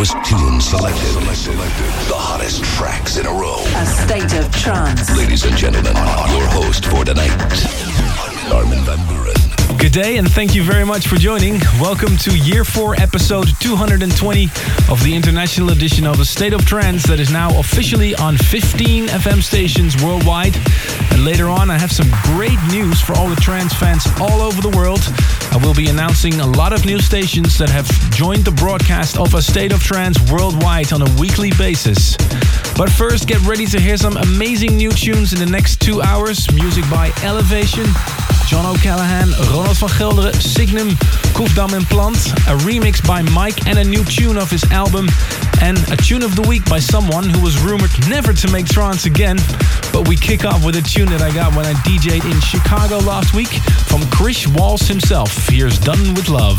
newest tunes selected. The hottest tracks in a row. A state of trance. Ladies and gentlemen, your host for tonight, Armin van Buuren. Good day and thank you very much for joining. Welcome to year 4, episode 220 of the international edition of A State of Trance that is now officially on 15 FM stations worldwide. And later on, I have some great news for all the trance fans all over the world. I will be announcing a lot of new stations that have joined the broadcast of A State of Trance worldwide on a weekly basis. But first, get ready to hear some amazing new tunes in the next two hours. Music by Elevation, John O'Callaghan, Ronald van Gelderen, Signum, Koefdam and Plant, a remix by Mike and a new tune of his album, and a tune of the week by someone who was rumored never to make trance again. But we kick off with a tune that I got when I DJ'd in Chicago last week from Chris Walls himself. Here's Done With Love.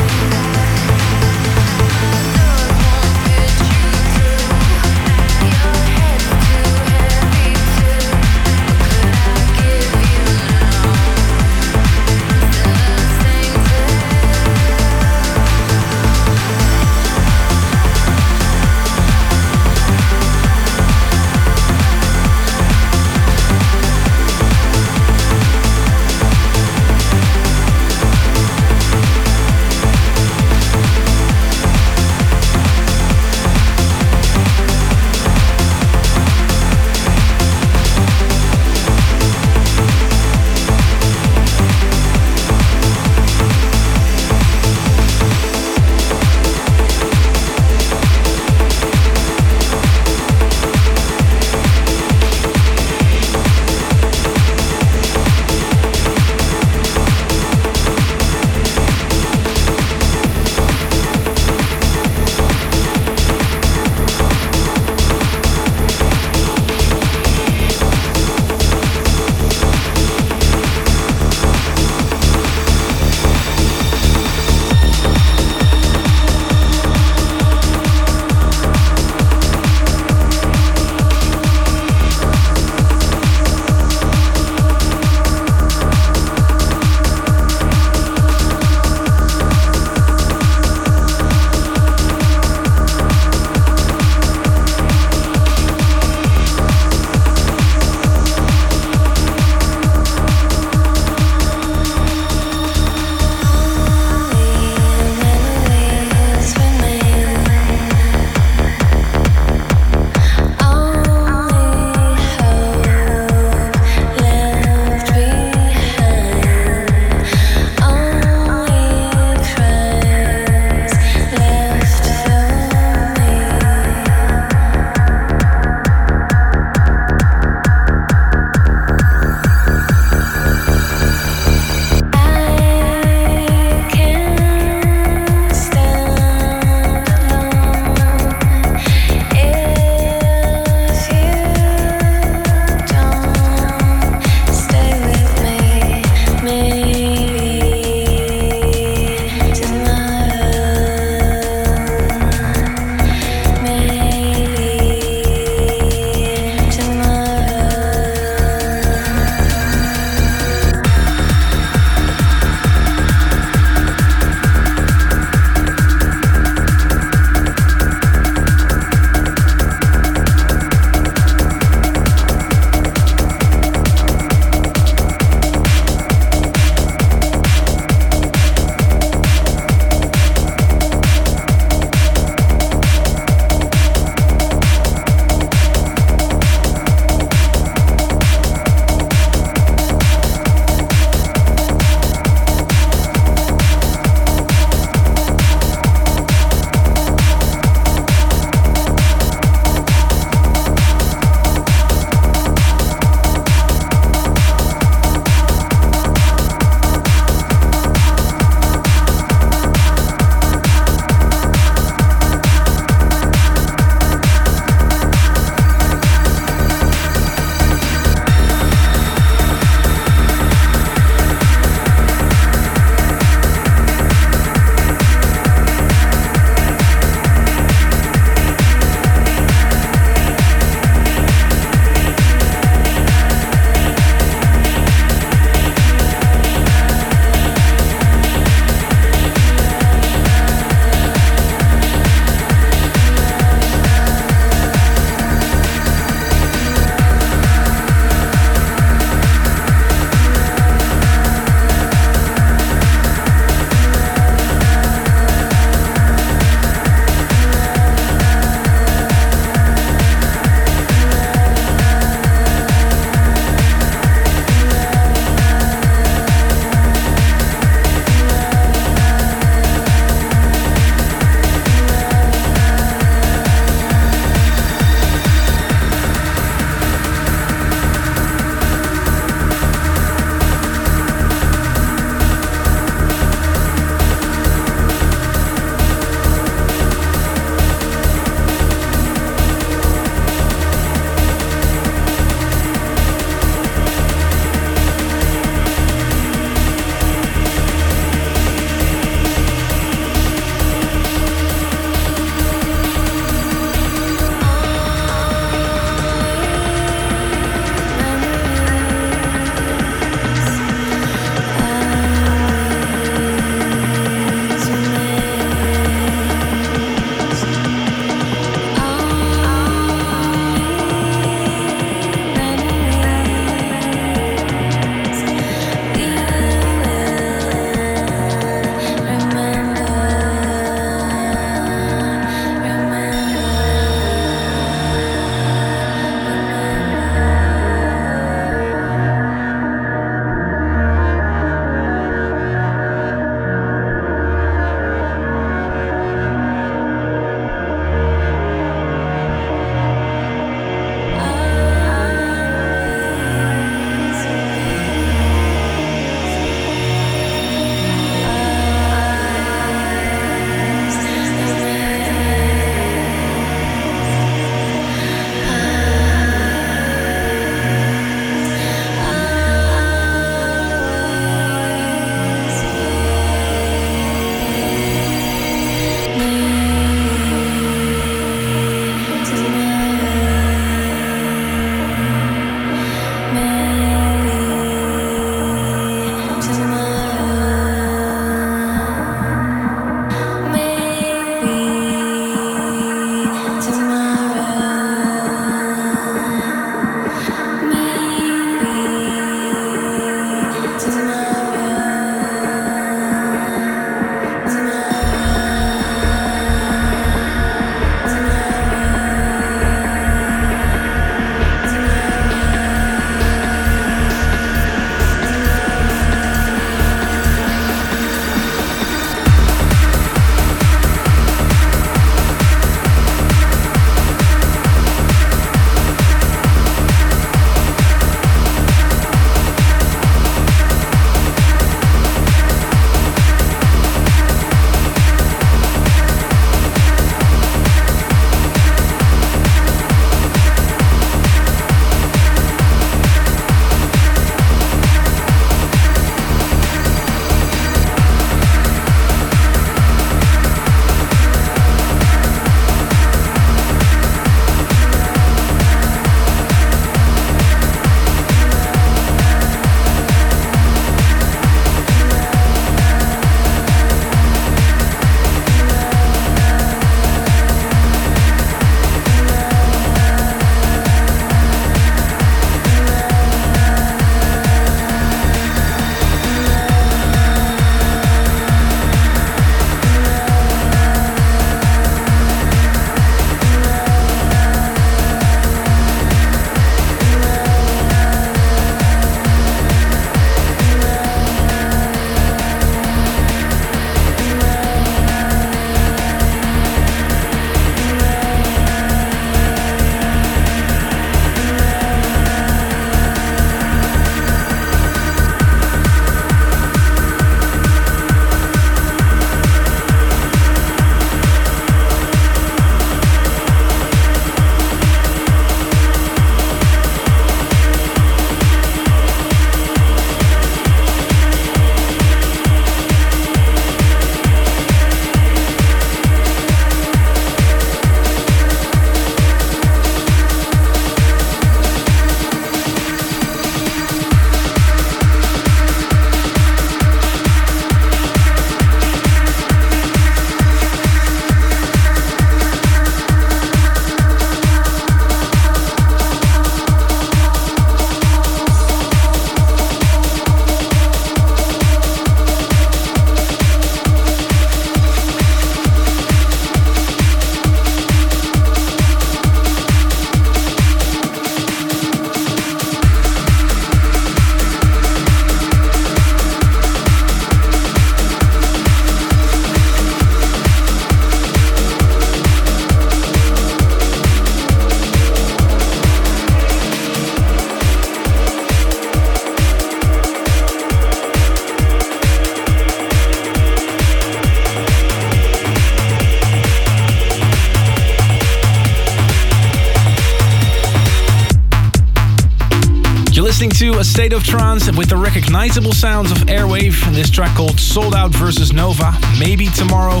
Listening to A State of Trance with the recognizable sounds of Airwave. This track called Sold Out versus Nova, maybe tomorrow,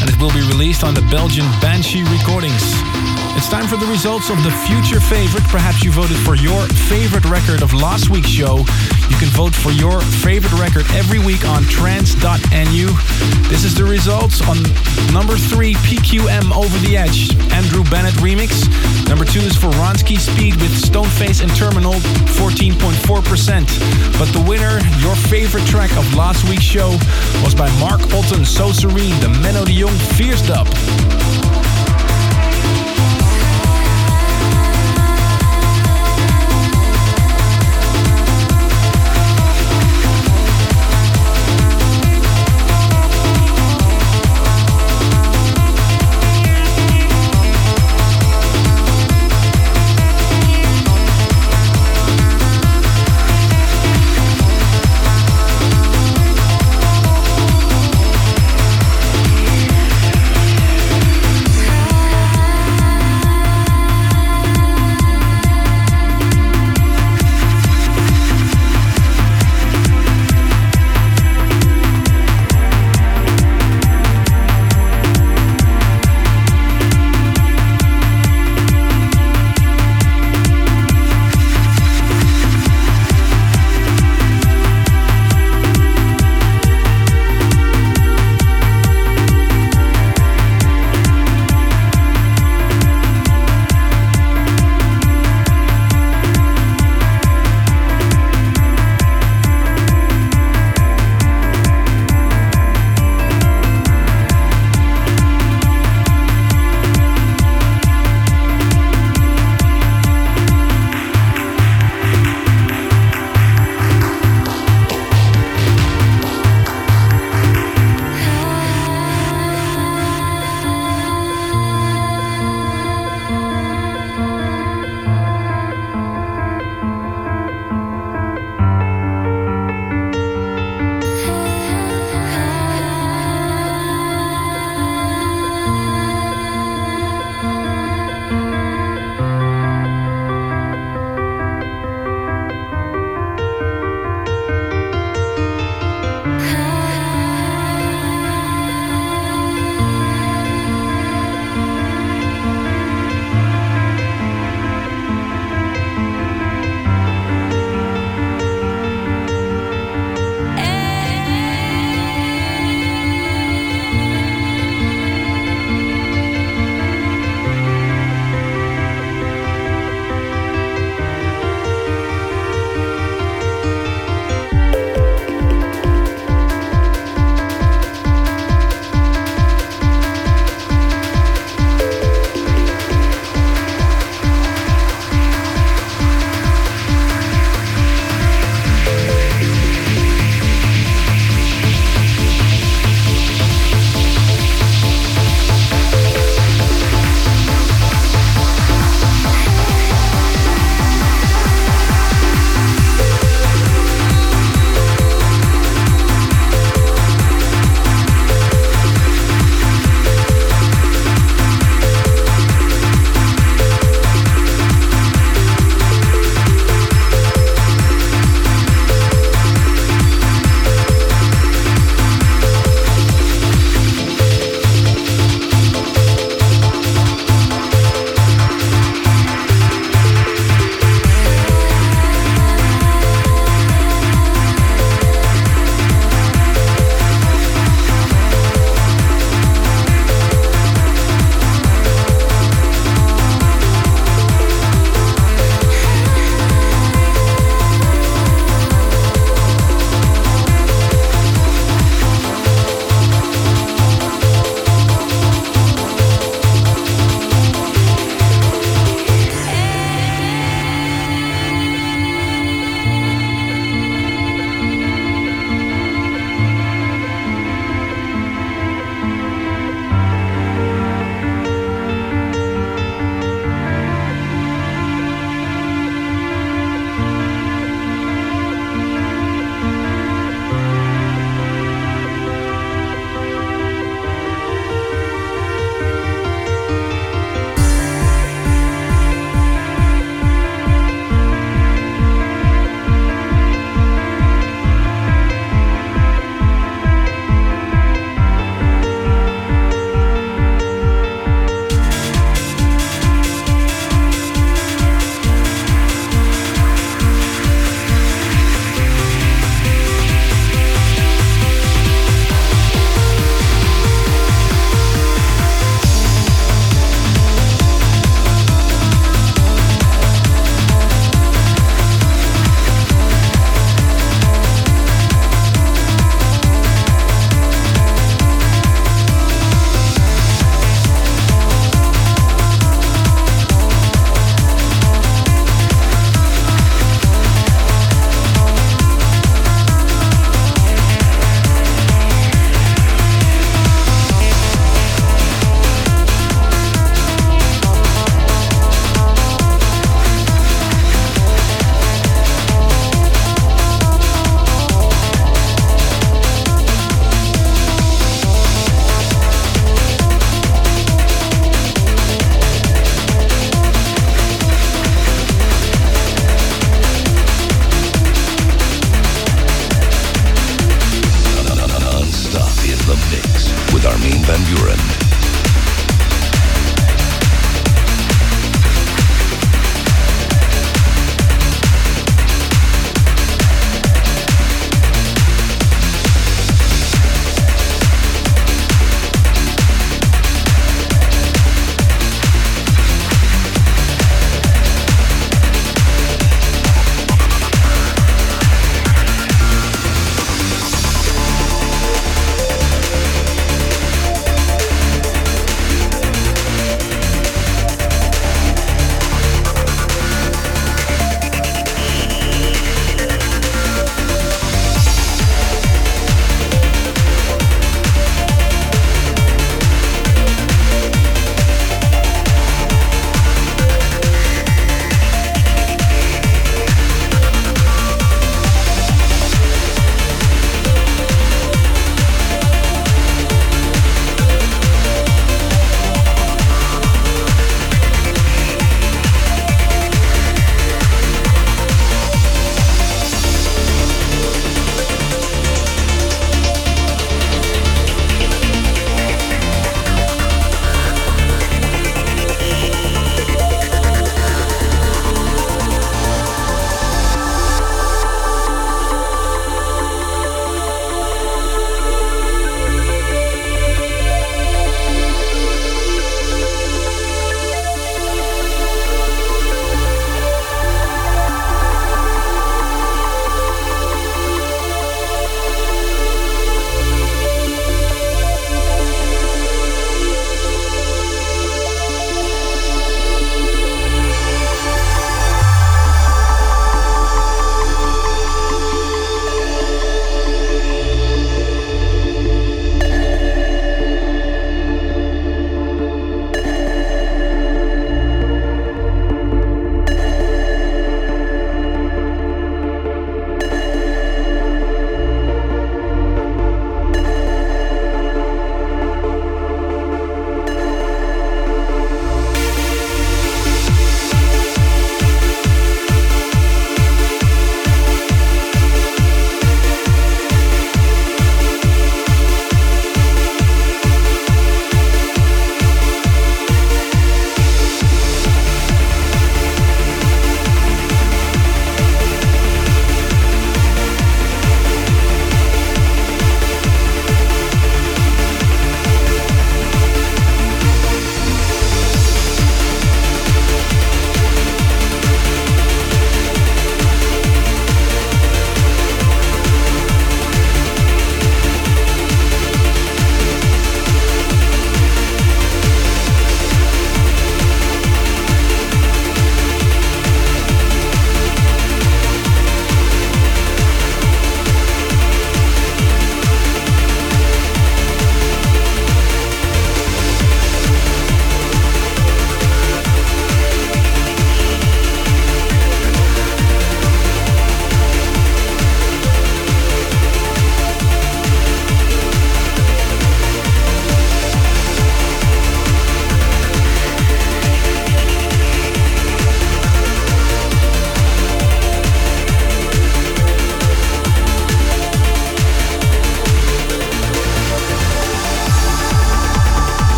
and it will be released on the Belgian Banshee Recordings. It's time for the results of the future favorite. Perhaps you voted for your favorite record of last week's show. You can vote for your favorite record every week on trance.nu. This is the results on number three, PQM Over the Edge, Andrew Bennett remix. Number two is for Ronski Speed with Stoneface and Terminal, 14.4%. But the winner, your favorite track of last week's show, was by Mark Otten, So Serene, the Menno de Jong Fierce Dub.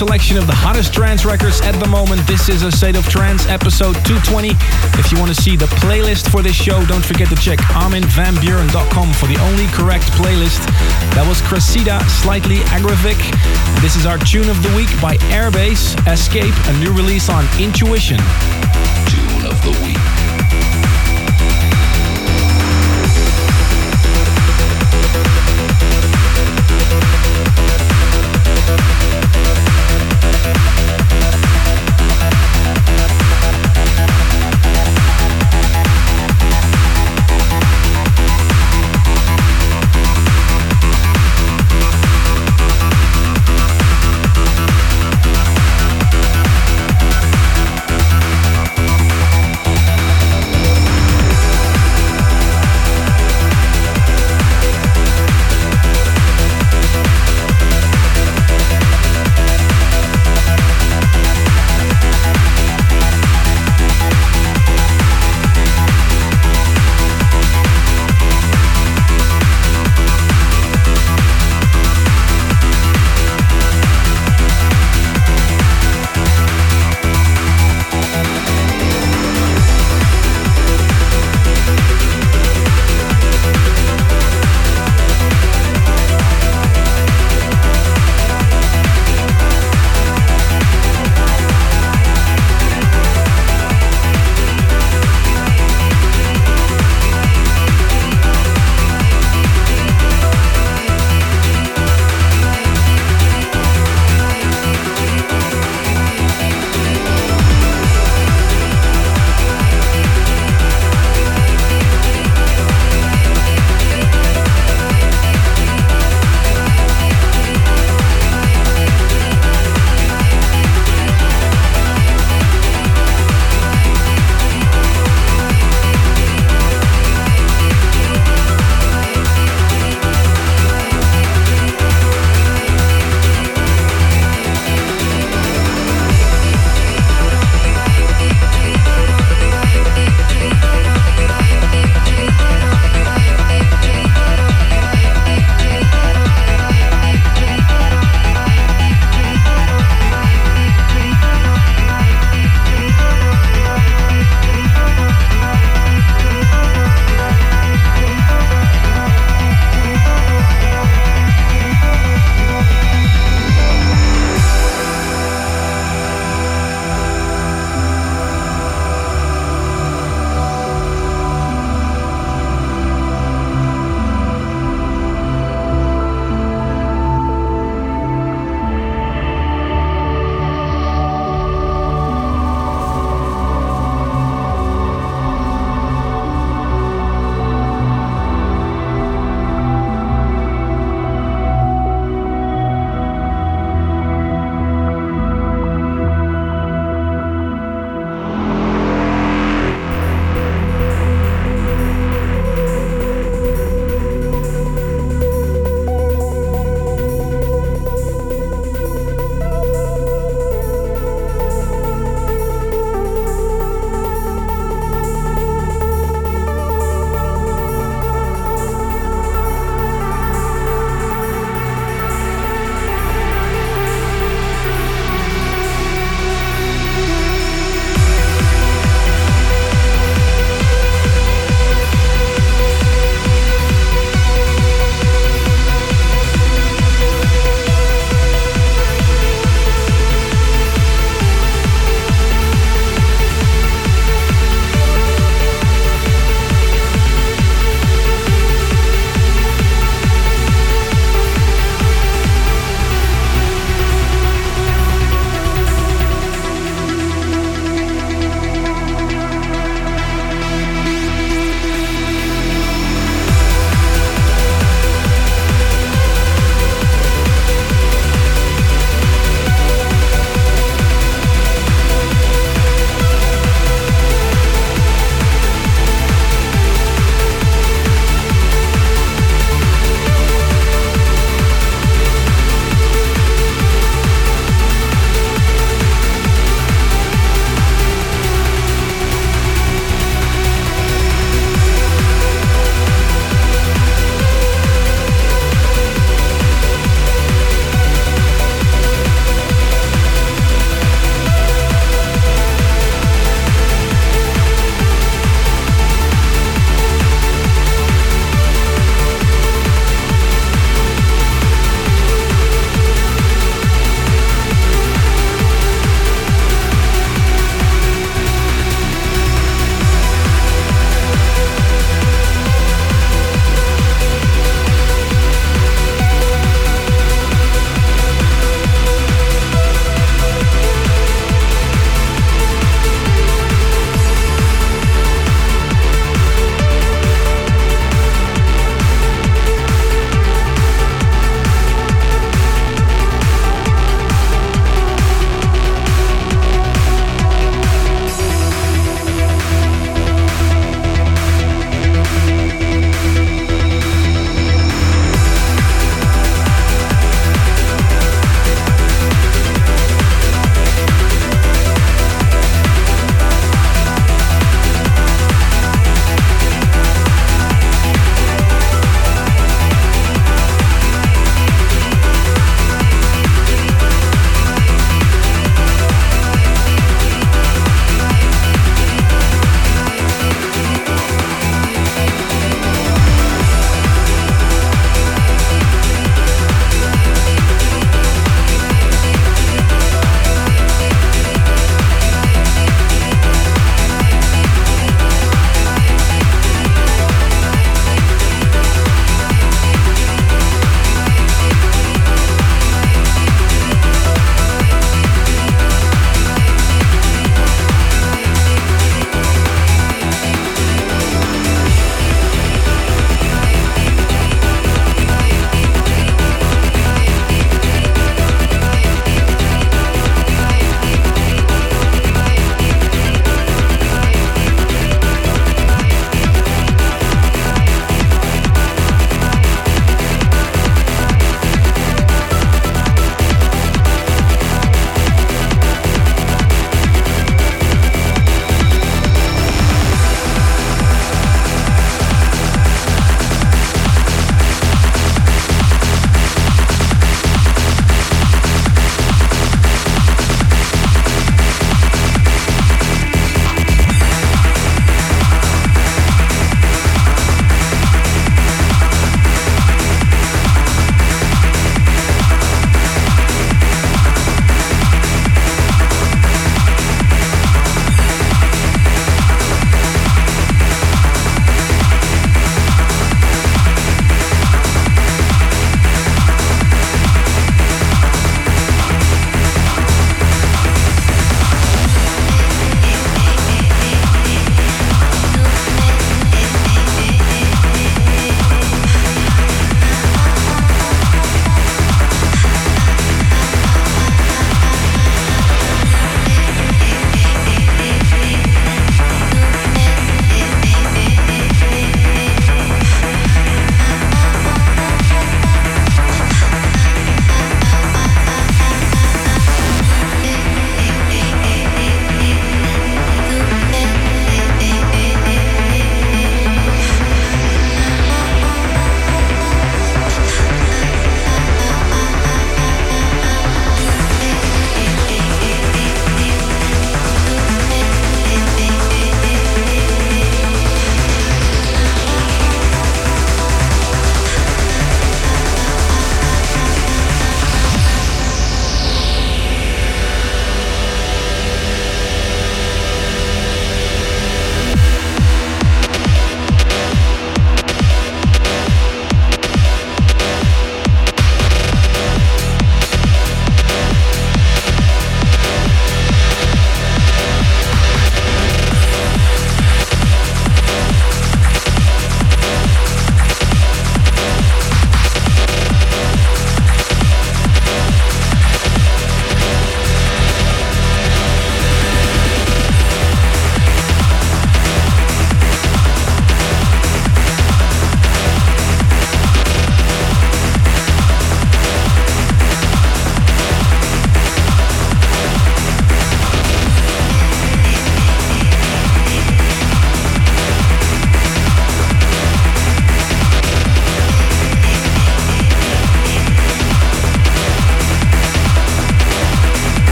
Selection of the hottest trance records at the moment. This is a State of Trance episode 220. If you want to see the playlist for this show, don't forget to check arminvanbuuren.com for the only correct playlist. That was Cressida, Slightly Aggravic. This is our tune of the week by Airbase, Escape, a new release on Intuition. Tune of the week.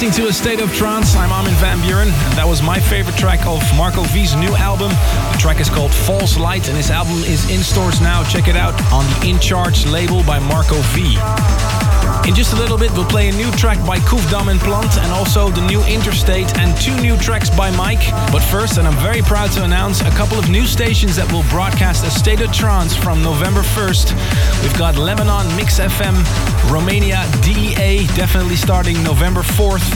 Listening to A State of Trance. I'm Armin van Buuren, and that was my favorite track of Marco V's new album. The track is called False Light, and this album is in stores now. Check it out on the In Charge label by Marco V. In just a little bit, we'll play a new track by Koef Dam and Plant and also the new Interstate and two new tracks by Mike. But first, and I'm very proud to announce a couple of new stations that will broadcast A State of Trance from November 1st. We've got Lebanon Mix FM, Romania DEA, definitely starting November 4th.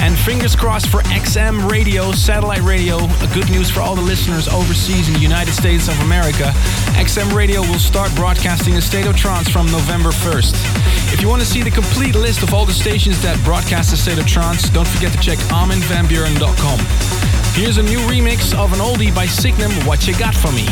And fingers crossed for XM Radio, satellite radio. A good news for all the listeners overseas in the United States of America. XM Radio will start broadcasting A State of Trance from November 1st. If you want to see the complete list of all the stations that broadcast A State of Trance, don't forget to check arminvanbuuren.com. Here's a new remix of an oldie by Signum, What You Got For Me.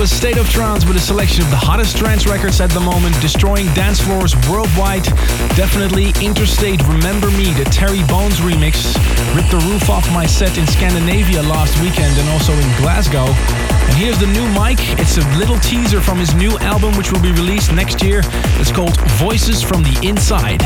A State of Trance with a selection of the hottest trance records at the moment, destroying dance floors worldwide. Definitely Interstate Remember Me, the Terry Bones remix, ripped the roof off my set in Scandinavia last weekend and also in Glasgow. And here's the new Mike. It's a little teaser from his new album, which will be released next year. It's called Voices from the Inside.